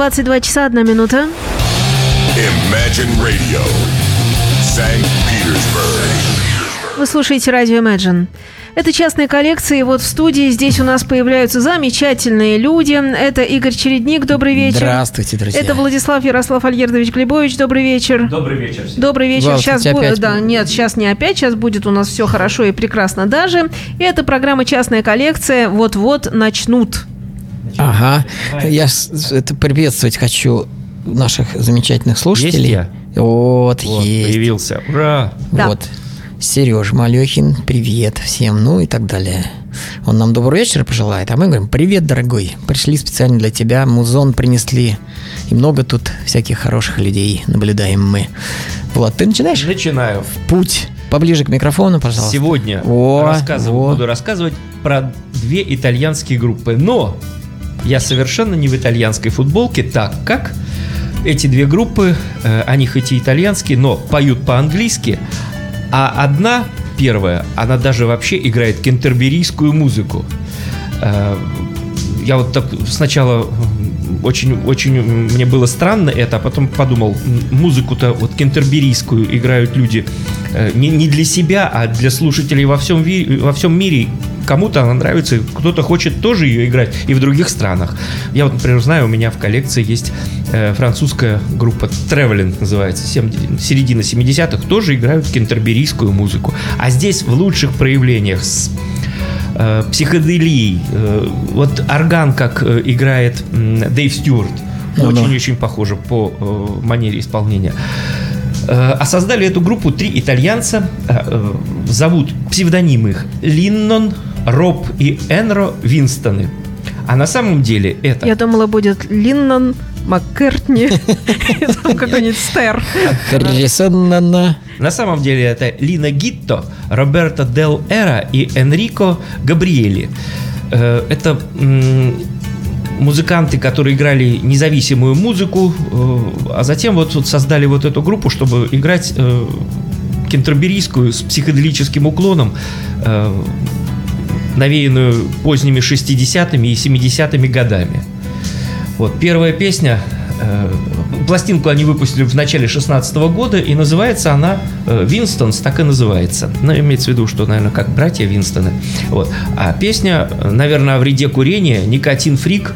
22 часа 1 минута. Imagine Radio, St. Petersburg. Вы слушаете радио Imagine. Это частные коллекции. Вот в студии здесь у нас появляются замечательные люди. Это Игорь Чередник. Добрый вечер. Здравствуйте, друзья. Это Владислав Ярослав Альгердович Глебович. Добрый вечер. Добрый вечер. всем. Добрый вечер. Здравствуйте, Сейчас опять. да, нет, сейчас не опять, сейчас будет у нас все хорошо и прекрасно даже. И это программа «Частная коллекция». Вот-вот начнут. Ага. Я это приветствовать хочу наших замечательных слушателей. Есть я? Вот, Вот, есть. появился. Ура! Да. Вот. Сереж Малехин, привет всем, ну и так далее. Он нам добрый вечер пожелает, а мы говорим, привет, дорогой, пришли специально для тебя, музон принесли. И много тут всяких хороших людей наблюдаем мы. Влад, ты начинаешь? Начинаю. Путь поближе к микрофону, пожалуйста. Сегодня О, рассказываю, вот. буду рассказывать про две итальянские группы. Но я совершенно не в итальянской футболке, так как эти две группы, э, они хоть и итальянские, но поют по-английски, а одна, первая, она даже вообще играет кентерберийскую музыку. Э, Я вот так сначала очень, очень мне было странно это, а потом подумал, музыку-то вот кентерберийскую играют люди э, не, не для себя, а для слушателей во всем, ви- во всем мире. Кому-то она нравится, кто-то хочет тоже ее играть и в других странах. Я вот, например, знаю, у меня в коллекции есть э, французская группа Traveling называется, сем- середина 70-х, тоже играют кентерберийскую музыку. А здесь в лучших проявлениях с э, психоделией. Э, вот орган, как э, играет м, Дэйв Стюарт. Очень-очень похоже по э, манере исполнения. Э, А создали эту группу три итальянца. Э, э, Зовут псевдонимы их Линнон, Роб и Энро Винстоны. А на самом деле это... Я думала, будет Линнон, Маккертни, там какой-нибудь Стер. На самом деле это Лина Гитто, Роберто Дел Эра и Энрико Габриэли. Э, Это музыканты, которые играли независимую музыку, э, а затем вот, вот создали вот эту группу, чтобы играть э, кентерберийскую с психоделическим уклоном, навеянную поздними 60-ми и 70-ми годами. Вот первая песня, э, пластинку они выпустили в начале 16 года, и называется она э, «Винстонс», так и называется. Ну, имеется в виду, что, наверное, как братья Винстоны. Вот. А песня, наверное, о вреде курения «Никотин фрик»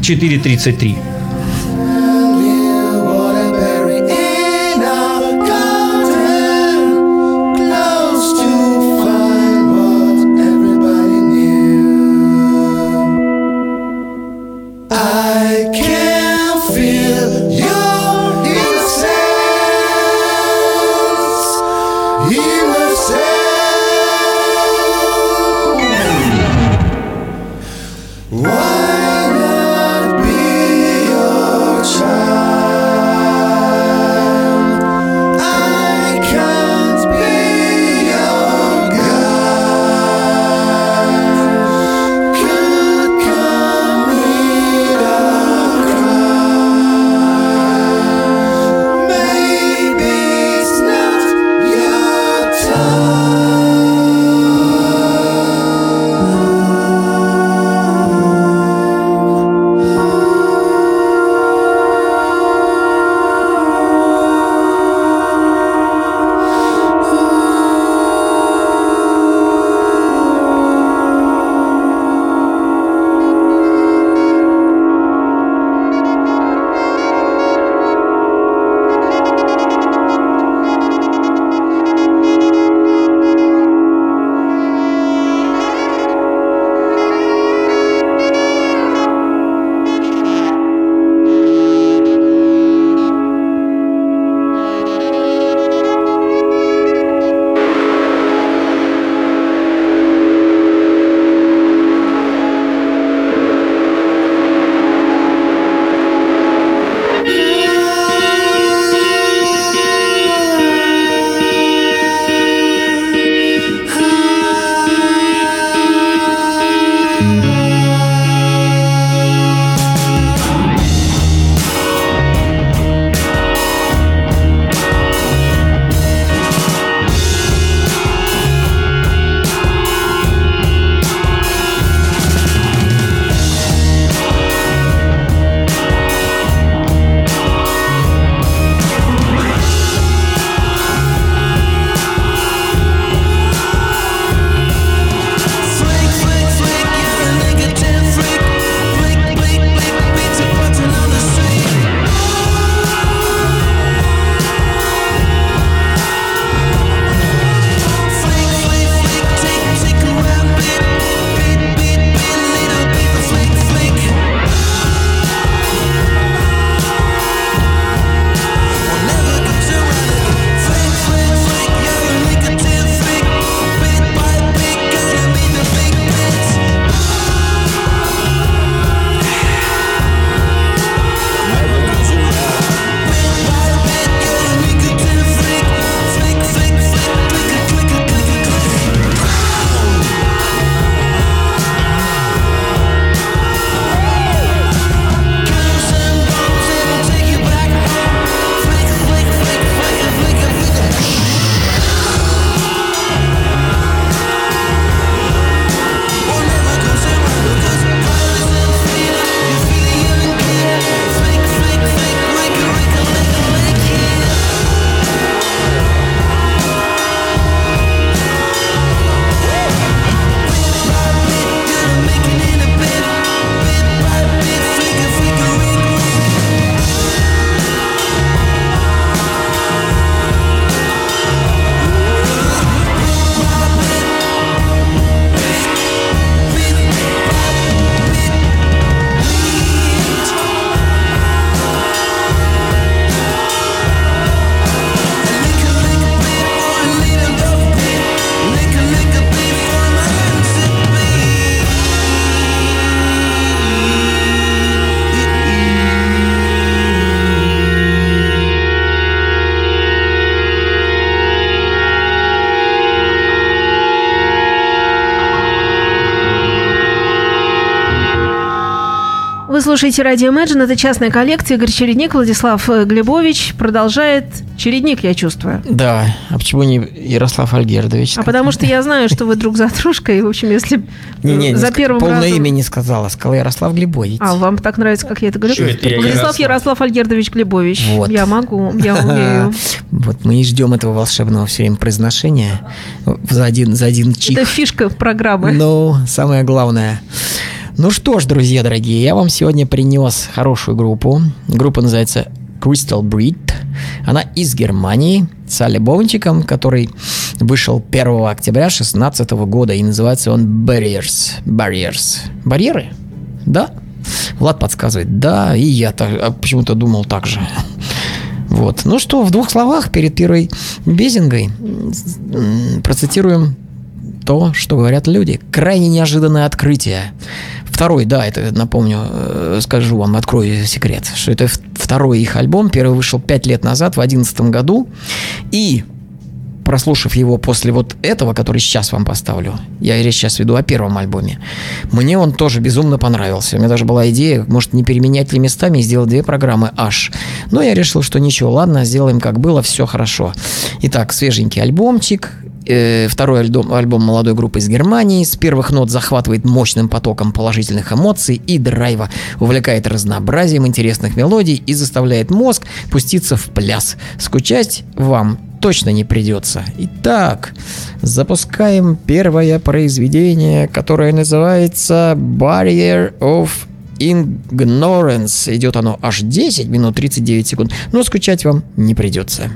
4.33. слушаете радио Imagine, это частная коллекция. Игорь Чередник, Владислав э, Глебович продолжает. Чередник, я чувствую. Да, а почему не Ярослав Альгердович? А потому что я знаю, что вы друг за дружкой, и, в общем, если Не-не, не за ск- первым полное разом- имя не сказала, сказала Ярослав Глебович. А, вам так нравится, как я это говорю? Чё это я Владислав Ярослав? Ярослав Альгердович Глебович. Вот. Я могу, я умею. Вот мы и ждем этого волшебного все время произношения за один, за один чих. Это фишка программы. Ну, самое главное. Ну что ж, друзья дорогие, я вам сегодня принес хорошую группу. Группа называется Crystal Breed. Она из Германии с альбомчиком, который вышел 1 октября 2016 года. И называется он Barriers. Barriers. Барьеры? Да? Влад подсказывает. Да, и я а почему-то думал так же. Вот. Ну что, в двух словах перед первой безингой процитируем то, что говорят люди. Крайне неожиданное открытие. Второй, да, это напомню, э, скажу вам, открою секрет, что это второй их альбом. Первый вышел пять лет назад, в одиннадцатом году. И прослушав его после вот этого, который сейчас вам поставлю, я речь сейчас веду о первом альбоме, мне он тоже безумно понравился. У меня даже была идея, может, не переменять ли местами и сделать две программы аж. Но я решил, что ничего, ладно, сделаем как было, все хорошо. Итак, свеженький альбомчик, второй альбом, альбом молодой группы из Германии. С первых нот захватывает мощным потоком положительных эмоций и драйва, увлекает разнообразием интересных мелодий и заставляет мозг пуститься в пляс. Скучать вам точно не придется. Итак, запускаем первое произведение, которое называется Barrier of Ignorance. Идет оно аж 10 минут 39 секунд, но скучать вам не придется.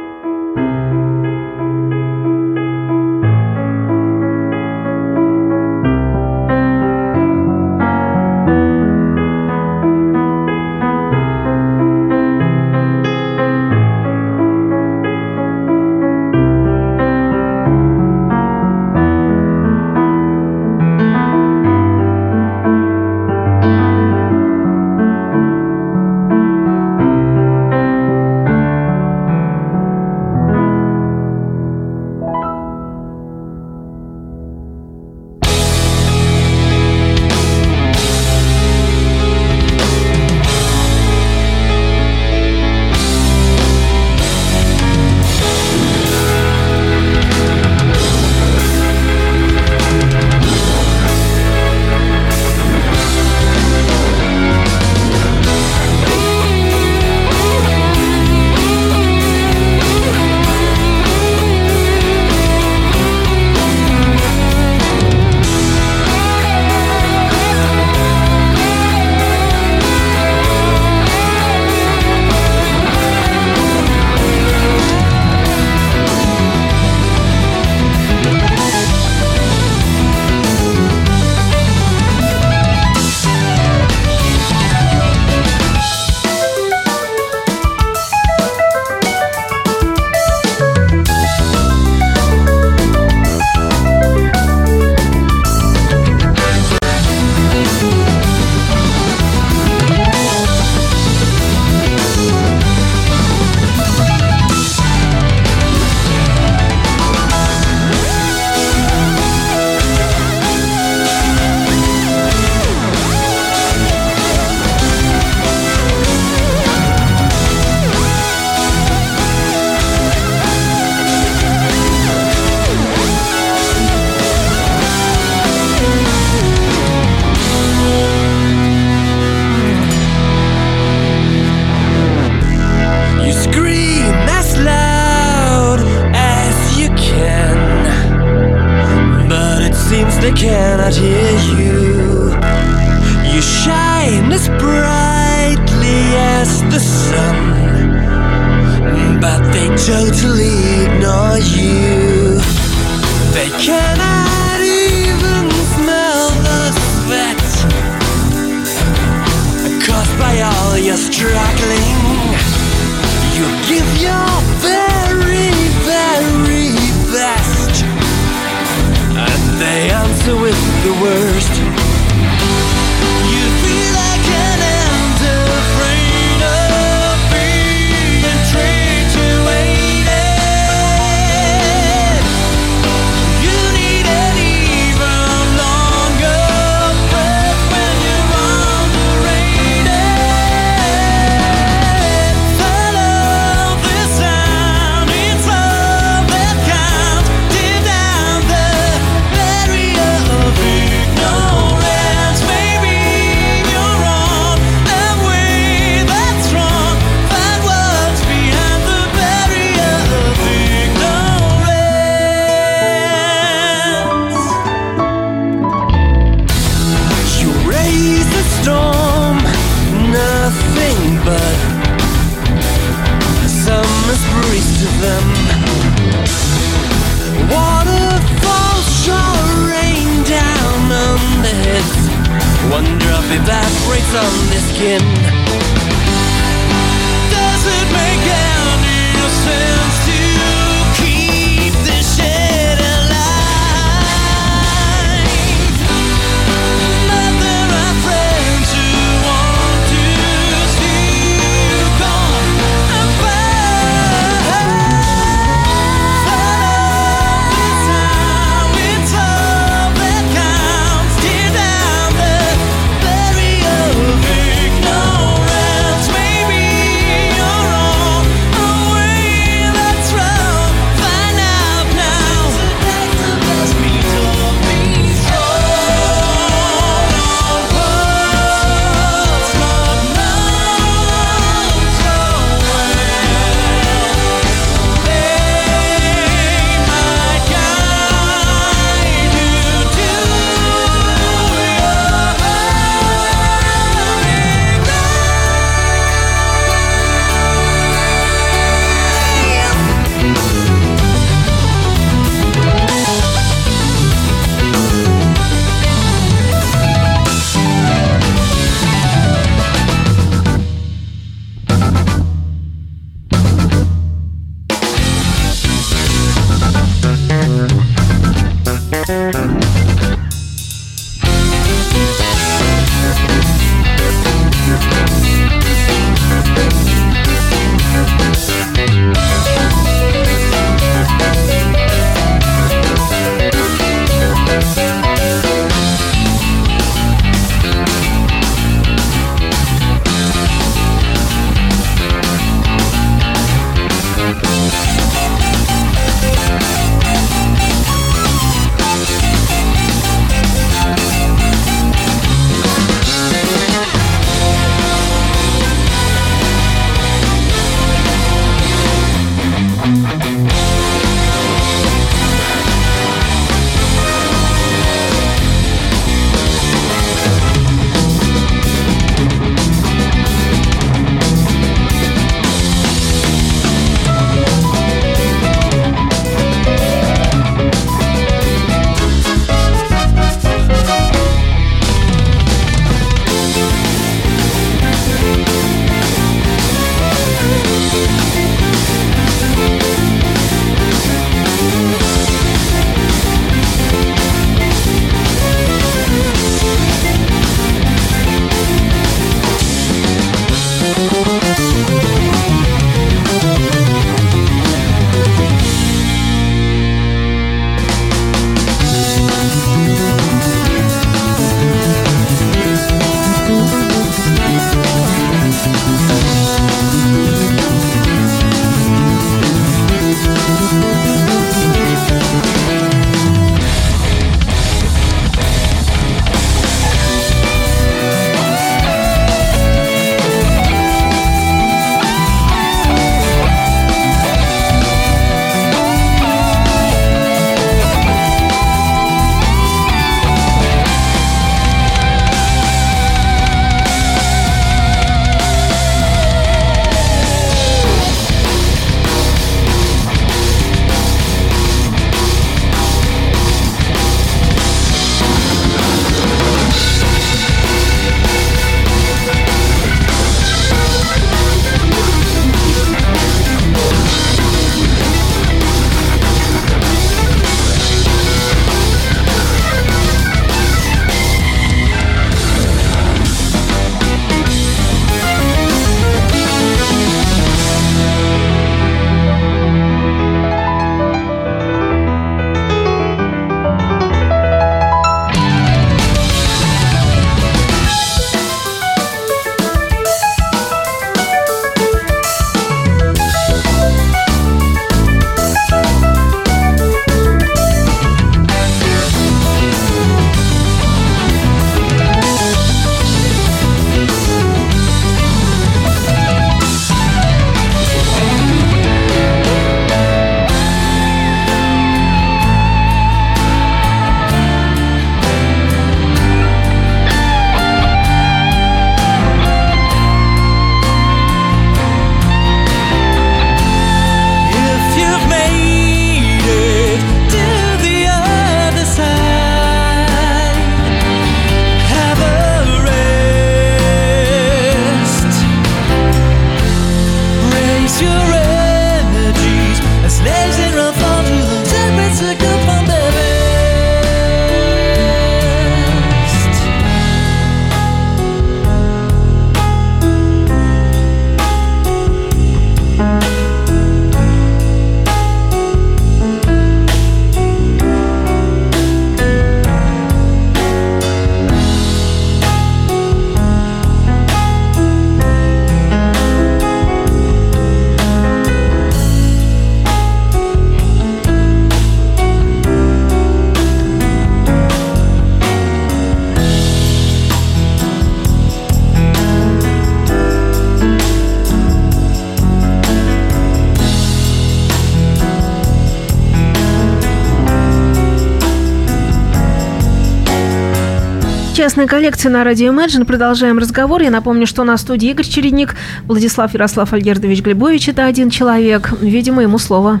Частная коллекция на радио Imagine. Продолжаем разговор. Я напомню, что в студии Игорь Чередник, Владислав Ярослав Альгердович Глебович. Это один человек. Видимо, ему слово.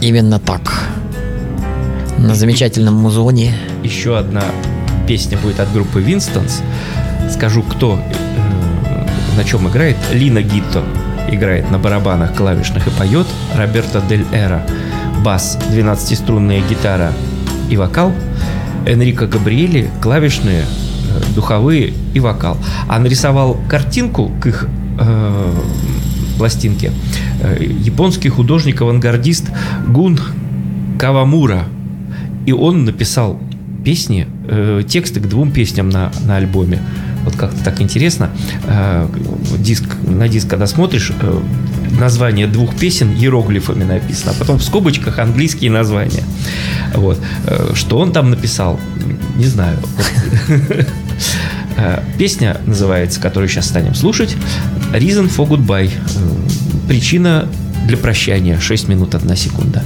Именно так. На замечательном музоне. Еще одна песня будет от группы Винстонс. Скажу, кто э, на чем играет. Лина Гитто играет на барабанах клавишных и поет. Роберто Дель Эра бас, 12-струнная гитара и вокал. Энрико Габриэли клавишные, э, духовые и вокал. А нарисовал картинку к их э, пластинке э, японский художник-авангардист Гун Кавамура. И он написал песни, э, тексты к двум песням на, на альбоме. Вот как-то так интересно. Э, диск, на диск, когда смотришь, э, название двух песен иероглифами написано, а потом в скобочках английские названия. Вот. Э, что он там написал, не знаю. Э, Песня называется, которую сейчас станем слушать, Reason for Goodbye. Э, Причина для прощания. 6 минут 1 секунда.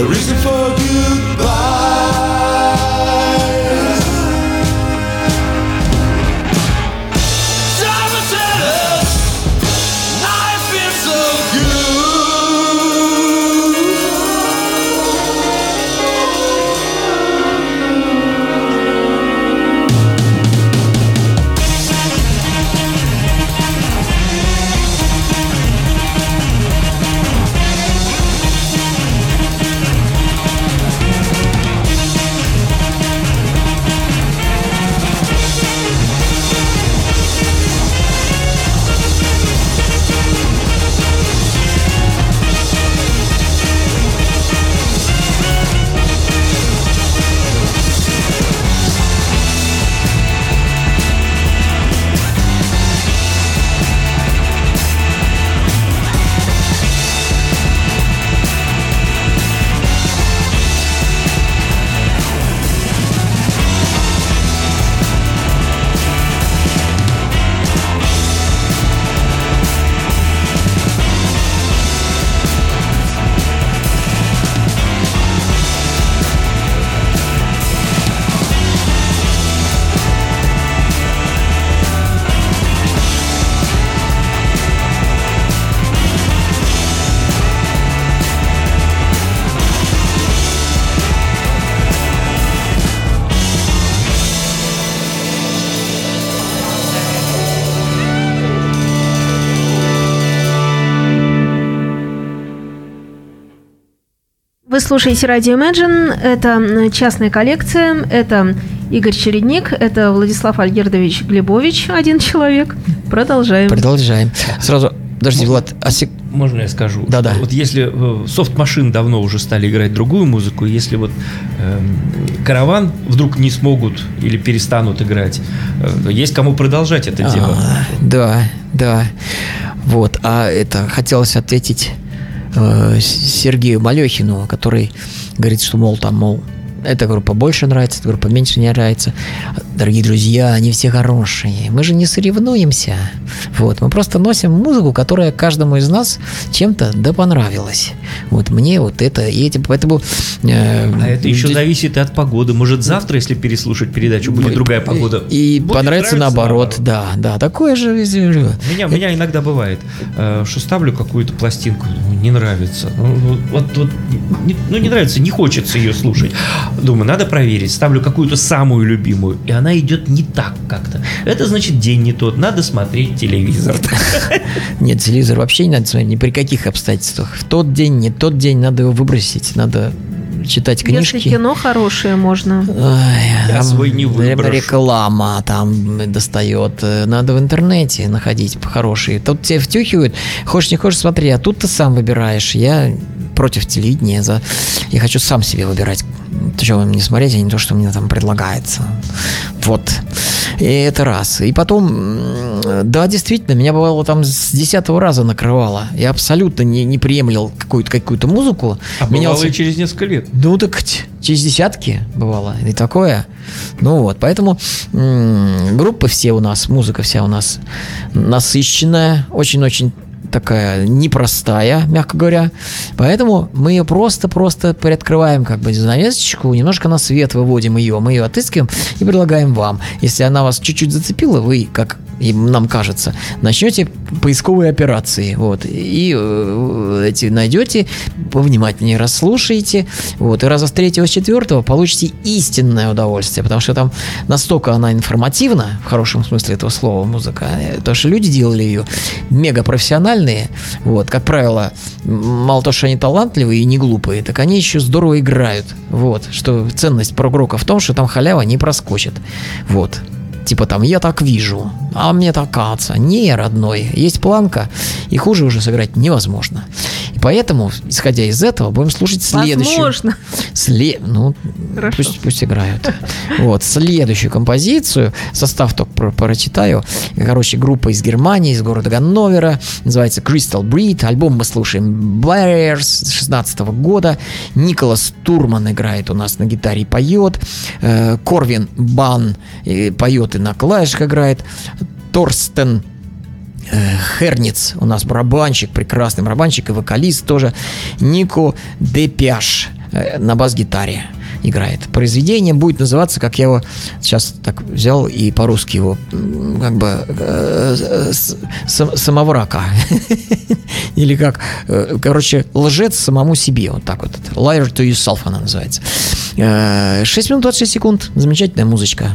A reason for слушаете радио Imagine. Это частная коллекция. Это Игорь Чередник. Это Владислав Альгердович Глебович. Один человек. Продолжаем. Продолжаем. Сразу, подожди, Влад, а сек- Можно я скажу? Да-да. Вот если э, софт-машин давно уже стали играть другую музыку, если вот эм, караван вдруг не смогут или перестанут играть, э, есть кому продолжать это дело. А, да, да. Вот, а это хотелось ответить э, Сергею Малехину, который говорит, что, мол, там, мол, эта группа больше нравится, эта группа меньше не нравится. Дорогие друзья, они все хорошие. Мы же не соревнуемся. Вот, мы просто носим музыку, которая каждому из нас чем-то да понравилась. Вот мне вот это и эти, поэтому... э, А это еще зависит и от погоды. Может, завтра, если переслушать передачу, будет другая погода. И Будет понравится нравиться наоборот, да, да, такое же везде. Меня, меня иногда бывает, э, что ставлю какую-то пластинку, не нравится. Ну, ну, вот, вот, не, ну, не нравится, не хочется ее слушать. Думаю, надо проверить. Ставлю какую-то самую любимую, и она идет не так как-то. Это значит день не тот, надо смотреть телевизор. Нет, телевизор вообще не надо смотреть ни при каких обстоятельствах. В тот день, не тот день, надо его выбросить, надо читать книжки. Если кино хорошее, можно. Ой, Я там свой не выброшу. Реклама там достает. Надо в интернете находить хорошие. Тут тебе втюхивают. Хочешь, не хочешь, смотри. А тут ты сам выбираешь. Я против телевидения. За... Я хочу сам себе выбирать. То, что мне смотреть, а не то, что мне там предлагается. Вот. И это раз. И потом, да, действительно, меня бывало там с десятого раза накрывало. Я абсолютно не, не приемлил какую-то какую-то музыку. А бывало Менялся- и через несколько лет. ну так через десятки бывало и такое. Ну вот, поэтому группы все у нас, музыка вся у нас насыщенная, очень-очень такая непростая, мягко говоря. Поэтому мы ее просто-просто приоткрываем как бы занавесочку, немножко на свет выводим ее, мы ее отыскиваем и предлагаем вам. Если она вас чуть-чуть зацепила, вы, как и нам кажется, начнете поисковые операции, вот, и э, эти найдете, повнимательнее расслушаете, вот, и раза с третьего, с четвертого получите истинное удовольствие, потому что там настолько она информативна, в хорошем смысле этого слова, музыка, э, то, что люди делали ее мега профессиональные, вот, как правило, мало того, что они талантливые и не глупые, так они еще здорово играют, вот, что ценность прогрока в том, что там халява не проскочит, вот. Типа там, я так вижу, а мне так кажется. Не, родной, есть планка, и хуже уже сыграть невозможно. И поэтому, исходя из этого, будем слушать следующую. Возможно. Сле... Ну, Хорошо. пусть, пусть играют. Вот, следующую композицию, состав только про- прочитаю. Короче, группа из Германии, из города Ганновера, называется Crystal Breed. Альбом мы слушаем Barriers 16 года. Николас Турман играет у нас на гитаре и поет. Э, Корвин Бан э, поет и на клавишах играет. Торстен э, Херниц у нас барабанщик, прекрасный барабанщик и вокалист тоже. Нико Депяш э, на бас-гитаре играет. Произведение будет называться, как я его сейчас так взял и по-русски его как бы э, с- сам- самоврака. Или как, э, короче, лжец самому себе. Вот так вот. Liar to yourself она называется. Э, 6 минут 26 секунд. Замечательная музычка.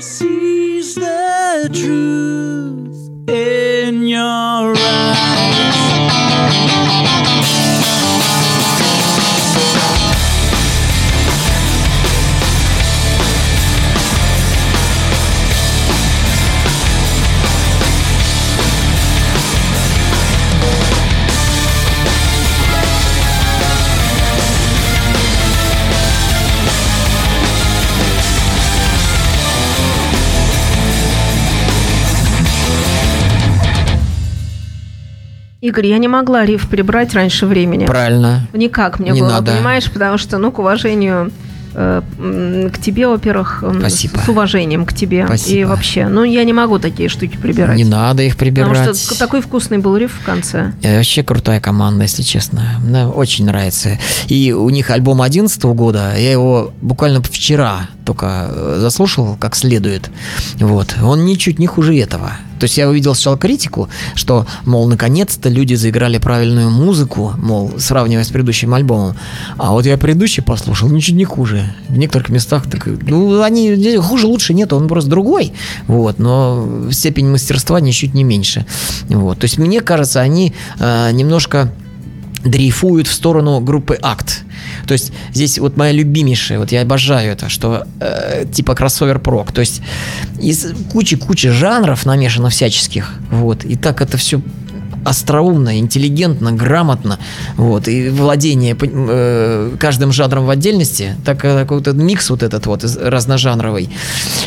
sees the truth. Игорь, я не могла риф прибрать раньше времени. Правильно. Никак мне Не было, надо. понимаешь, потому что, ну, к уважению э, к тебе, во-первых, Спасибо. с уважением к тебе. И Спасибо. вообще, ну, я не могу такие штуки прибирать. Не надо их прибирать. Потому что такой вкусный был риф в конце. Э, Вообще крутая команда, если честно. Мне очень нравится. И у них альбом 11 года, я его буквально вчера только э, заслушал как следует. Вот. Он ничуть не хуже этого. То есть я увидел сначала критику, что, мол, наконец-то люди заиграли правильную музыку, мол, сравнивая с предыдущим альбомом. А вот я предыдущий послушал, ничуть не хуже. В некоторых местах так, ну, они хуже, лучше нет, он просто другой. Вот, но степень мастерства ничуть не меньше. Вот. То есть мне кажется, они э, немножко дрейфуют в сторону группы Акт. То есть здесь вот моя любимейшая, вот я обожаю это, что э, типа кроссовер прок. То есть из кучи-кучи жанров намешано всяческих. Вот. И так это все остроумно, интеллигентно, грамотно, вот, и владение э, каждым жанром в отдельности, так э, какой-то микс вот этот вот разножанровый,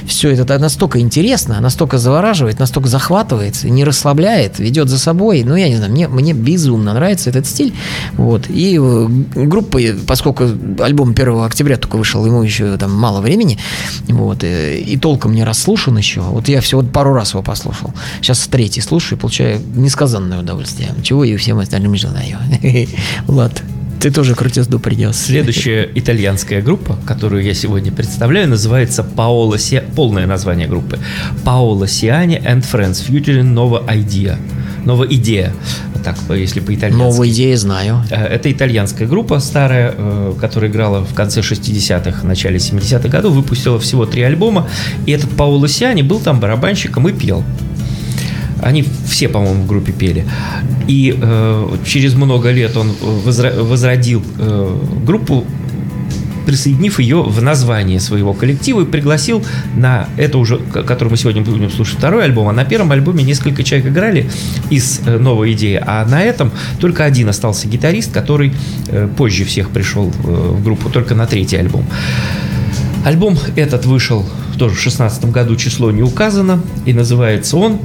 все это настолько интересно, настолько завораживает, настолько захватывает, не расслабляет, ведет за собой, ну, я не знаю, мне, мне безумно нравится этот стиль, вот, и э, группа, поскольку альбом 1 октября только вышел, ему еще там мало времени, вот, э, и толком не расслушан еще, вот я всего пару раз его послушал, сейчас третий слушаю и получаю несказанное удовольствие, чего и всем остальным желаю. Влад, ты тоже крутизду принес. Следующая итальянская группа, которую я сегодня представляю, называется Paolo Си... Полное название группы. Paolo Siani and Friends Featuring Nova Idea. Нова идея. Так, если по-итальянски. Новую идею знаю. Э, Это итальянская группа старая, э, которая играла в конце 60-х, начале 70-х годов, выпустила всего три альбома, и этот Пауло Сиани был там барабанщиком и пел. Они все, по-моему, в группе пели. И э, через много лет он возра- возродил э, группу, присоединив ее в название своего коллектива и пригласил на это уже, который мы сегодня будем слушать второй альбом, а на первом альбоме несколько человек играли из э, новой идеи, а на этом только один остался гитарист, который э, позже всех пришел э, в группу, только на третий альбом. Альбом этот вышел тоже в 16 году, число не указано, и называется он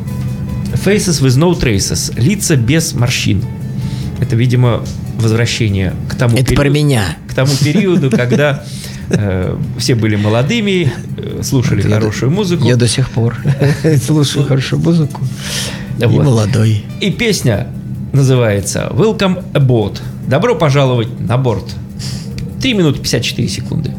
Faces with no traces, лица без морщин. Это, видимо, возвращение к тому Это про периоду- меня. к тому периоду, когда э, все были молодыми, э, слушали Я хорошую музыку. Я до сих пор слушаю хорошую музыку. И Вот. молодой. И песня называется Welcome Aboard. Добро пожаловать на борт. 3 минуты 54 секунды.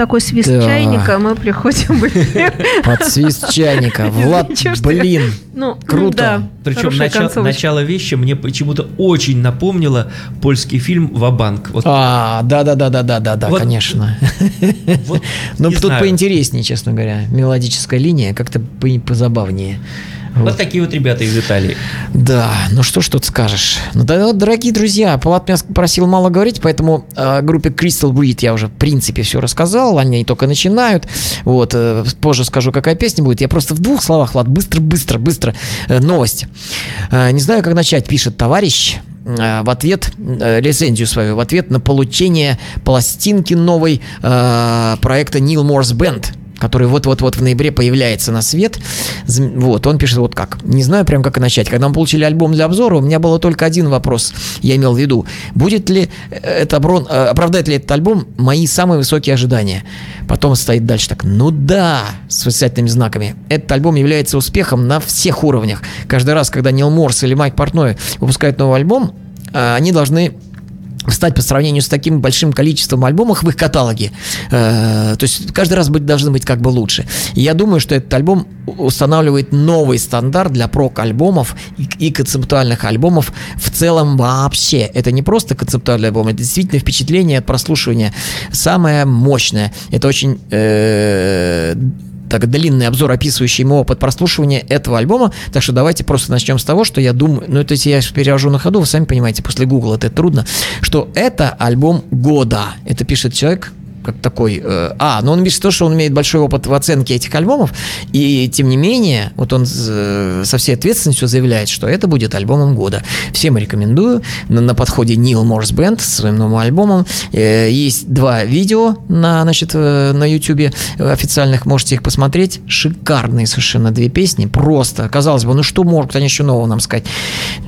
Такой свист Да. чайника мы приходим в эфир. Под свист чайника. Влад, блин. Ну, Круто. Причем начало, начало вещи мне почему-то очень напомнило польский фильм «Вабанк». Вот, А, да-да-да-да-да-да, Вот- конечно. вот Ну, тут знаю. поинтереснее, честно говоря. Мелодическая линия как-то по- позабавнее. Вот такие вот ребята из Италии. Да, ну что ж тут скажешь. Ну да, вот, дорогие друзья, Палат меня просил мало говорить, поэтому о группе Crystal Breed я уже в принципе все рассказал, они только начинают. Вот, э, позже скажу, какая песня будет. Я просто в двух словах, Влад, быстро, быстро, быстро. Э, новость. Э, не знаю, как начать, пишет товарищ э, в ответ, э, рецензию свою, в ответ на получение пластинки новой э, проекта Neil Morse Band который вот-вот-вот в ноябре появляется на свет. Вот, он пишет вот как. Не знаю прям как и начать. Когда мы получили альбом для обзора, у меня было только один вопрос. Я имел в виду, будет ли это оброн- э, оправдает ли этот альбом мои самые высокие ожидания? Потом стоит дальше так. Ну да, с восклицательными знаками. Этот альбом является успехом на всех уровнях. Каждый раз, когда Нил Морс или Майк Портной выпускают новый альбом, э, они должны встать по сравнению с таким большим количеством альбомов в их каталоге. Э, то есть каждый раз быть, должны быть как бы лучше. Я думаю, что этот альбом устанавливает новый стандарт для прок-альбомов и концептуальных альбомов в целом вообще. Это не просто концептуальный альбом, это действительно впечатление от прослушивания самое мощное. Это очень э, так длинный обзор, описывающий мой опыт прослушивания этого альбома. Так что давайте просто начнем с того, что я думаю, ну это я перевожу на ходу, вы сами понимаете, после Google это трудно, что это альбом года. Это пишет человек, как такой... э, а, но он пишет то, что он имеет большой опыт в оценке этих альбомов, и тем не менее, вот он э, со всей ответственностью заявляет, что это будет альбомом года. Всем рекомендую. На, на подходе Neil Morse Band со своим новым альбомом. Э, есть два видео на, значит, э, на YouTube официальных, можете их посмотреть. Шикарные совершенно две песни. Просто, казалось бы, ну что могут они еще нового нам сказать?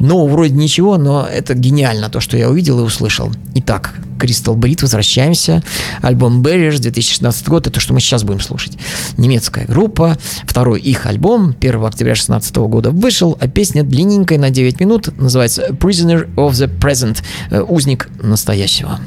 Ну, вроде ничего, но это гениально, то, что я увидел и услышал. Итак, Crystal Breed, возвращаемся. Альбом Barriers, 2016 год, это что мы сейчас будем слушать. Немецкая группа, второй их альбом, 1 октября 2016 года вышел, а песня длинненькая на 9 минут, называется Prisoner of the Present, э, узник настоящего.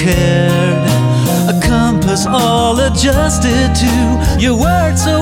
Cared. A compass all adjusted to your words so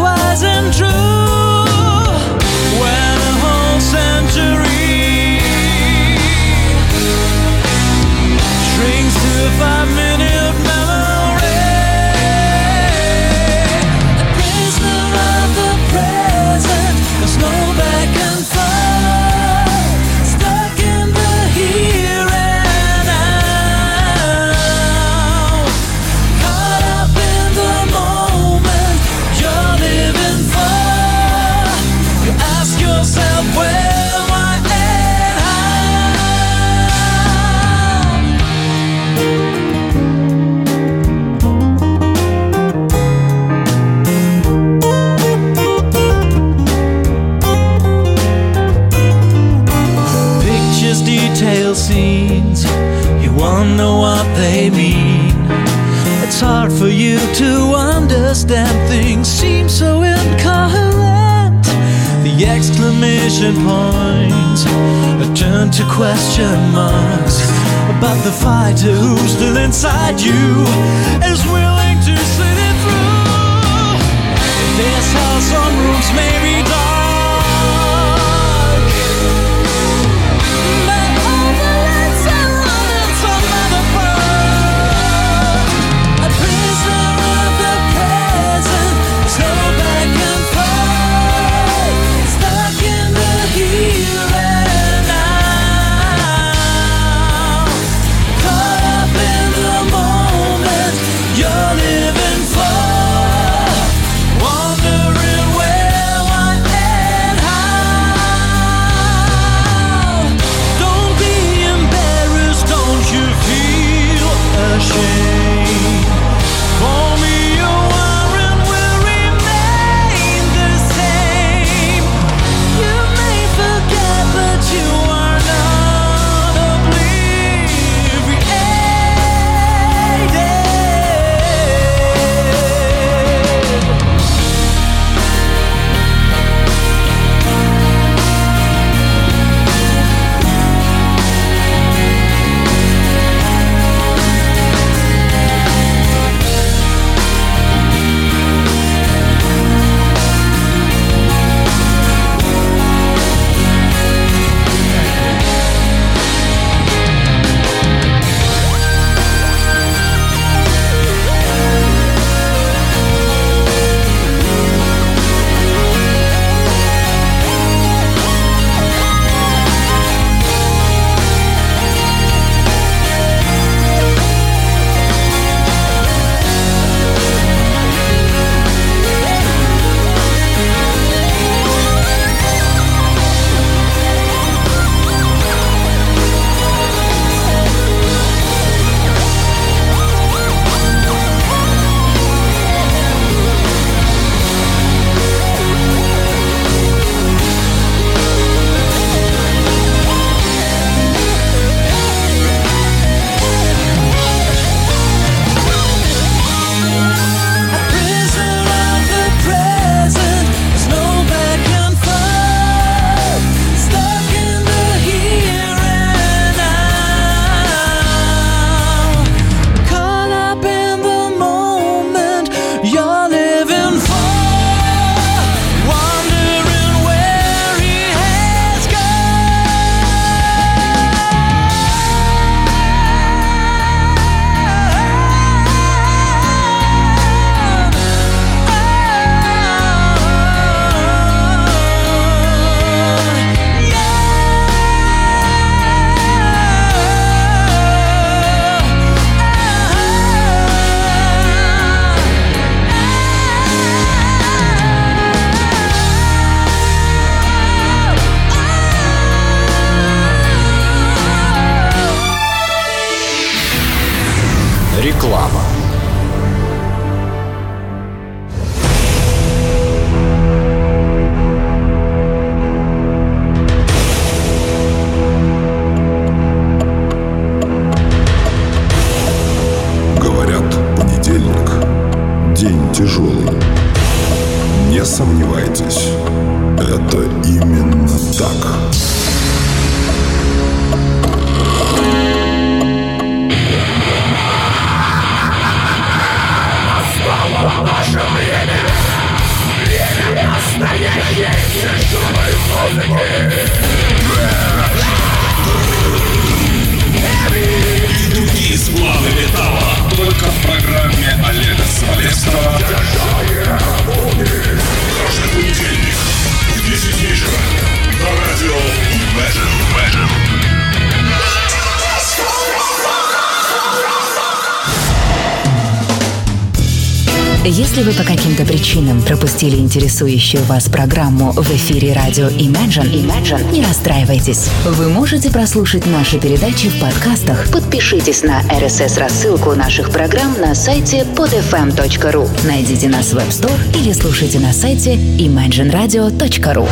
пропустили интересующую вас программу в эфире радио Imagine, Imagine, не расстраивайтесь. Вы можете прослушать наши передачи в подкастах. Подпишитесь на RSS-рассылку наших программ на сайте podfm.ru. Найдите нас в App Store или слушайте на сайте imagineradio.ru.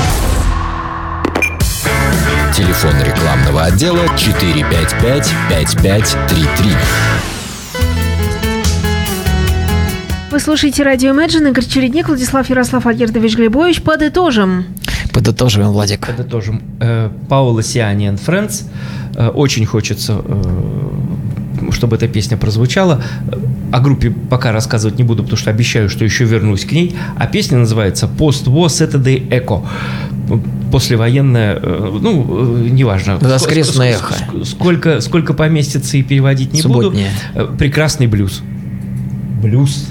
Телефон рекламного отдела 455 5533. Вы слушаете радио Imagine, Игорь Чередник, Владислав Ярослав Альгердович Глебович. Подытожим. Подытоживаем, Владик. Подытожим. Э, Паула Сиани and Friends. Э, Очень хочется, э, чтобы эта песня прозвучала. О группе пока рассказывать не буду, потому что обещаю, что еще вернусь к ней. А песня называется «Post-War Saturday Echo». Послевоенная, э, ну, неважно. Воскресное Ск- ск- эхо. ск- Сколько, сколько поместится и переводить не Субботнее. буду. Прекрасный блюз. Блюз.